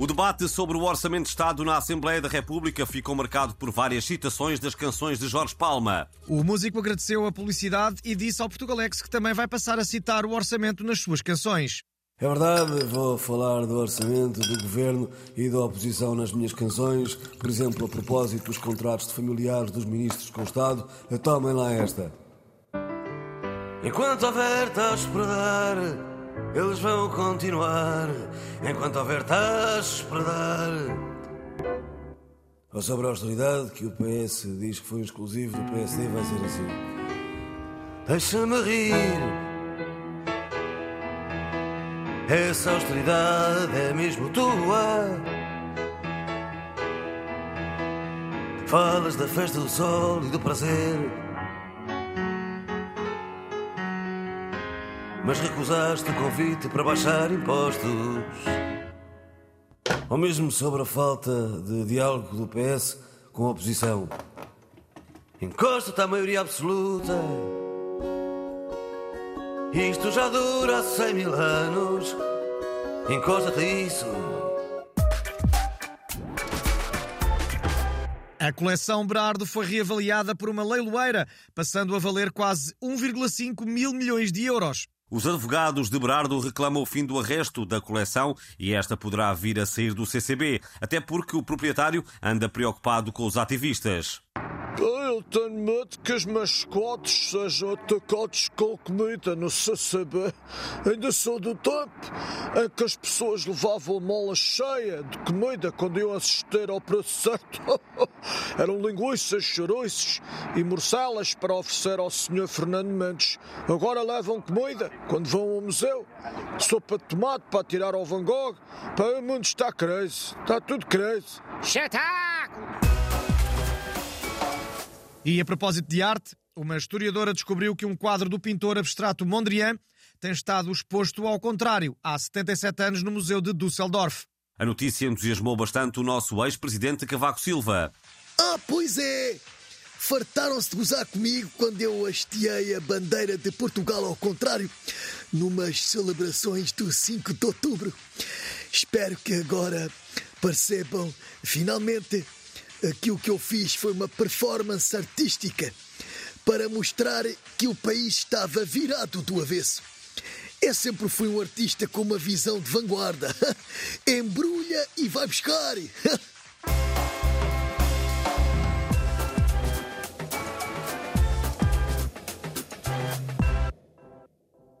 O debate sobre o Orçamento de Estado na Assembleia da República ficou marcado por várias citações das canções de Jorge Palma. O músico agradeceu a publicidade e disse ao Portugalex que também vai passar a citar o orçamento nas suas canções. É verdade, vou falar do orçamento, do governo e da oposição nas minhas canções. Por exemplo, a propósito dos contratos de familiares dos ministros com o Estado, tomem lá esta. Enquanto houver taxas para dar, eles vão continuar. Enquanto houver taxas para dar. Ou sobre a austeridade, que o PS diz que foi exclusivo do PSD, vai ser assim. Deixa-me rir. Essa austeridade é mesmo tua. Falas da festa do sol e do prazer. Mas recusaste o convite para baixar impostos. Ou mesmo sobre a falta de diálogo do PS com a oposição. Encosta-te à maioria absoluta. Isto já dura 100 mil anos. Encosta-te a isso. A coleção Berardo foi reavaliada por uma leiloeira, passando a valer quase 1,5 mil milhões de euros. Os advogados de Berardo reclamam o fim do arresto da coleção e esta poderá vir a sair do CCB, até porque o proprietário anda preocupado com os ativistas. Eu tenho medo que os mascotes sejam atacados com comida no CCB. Ainda sou do tempo em que as pessoas levavam mola cheia de comida quando iam assistir ao preço certo. Eram linguiças, chouriços e morcelas para oferecer ao Sr. Fernando Mendes. Agora levam comida quando vão ao museu. Sopa de tomate para tirar ao Van Gogh. Para o mundo está crazy. Está tudo crazy. Espetáculo! E a propósito de arte, uma historiadora descobriu que um quadro do pintor abstrato Mondrian tem estado exposto ao contrário há 77 anos no Museu de Düsseldorf. A notícia entusiasmou bastante o nosso ex-presidente Cavaco Silva. Ah, pois é! Fartaram-se de gozar comigo quando eu hasteei a bandeira de Portugal ao contrário, numas celebrações do 5 de outubro. Espero que agora percebam, finalmente, que o que eu fiz foi uma performance artística para mostrar que o país estava virado do avesso. Eu sempre fui um artista com uma visão de vanguarda. Embrulha e vai buscar.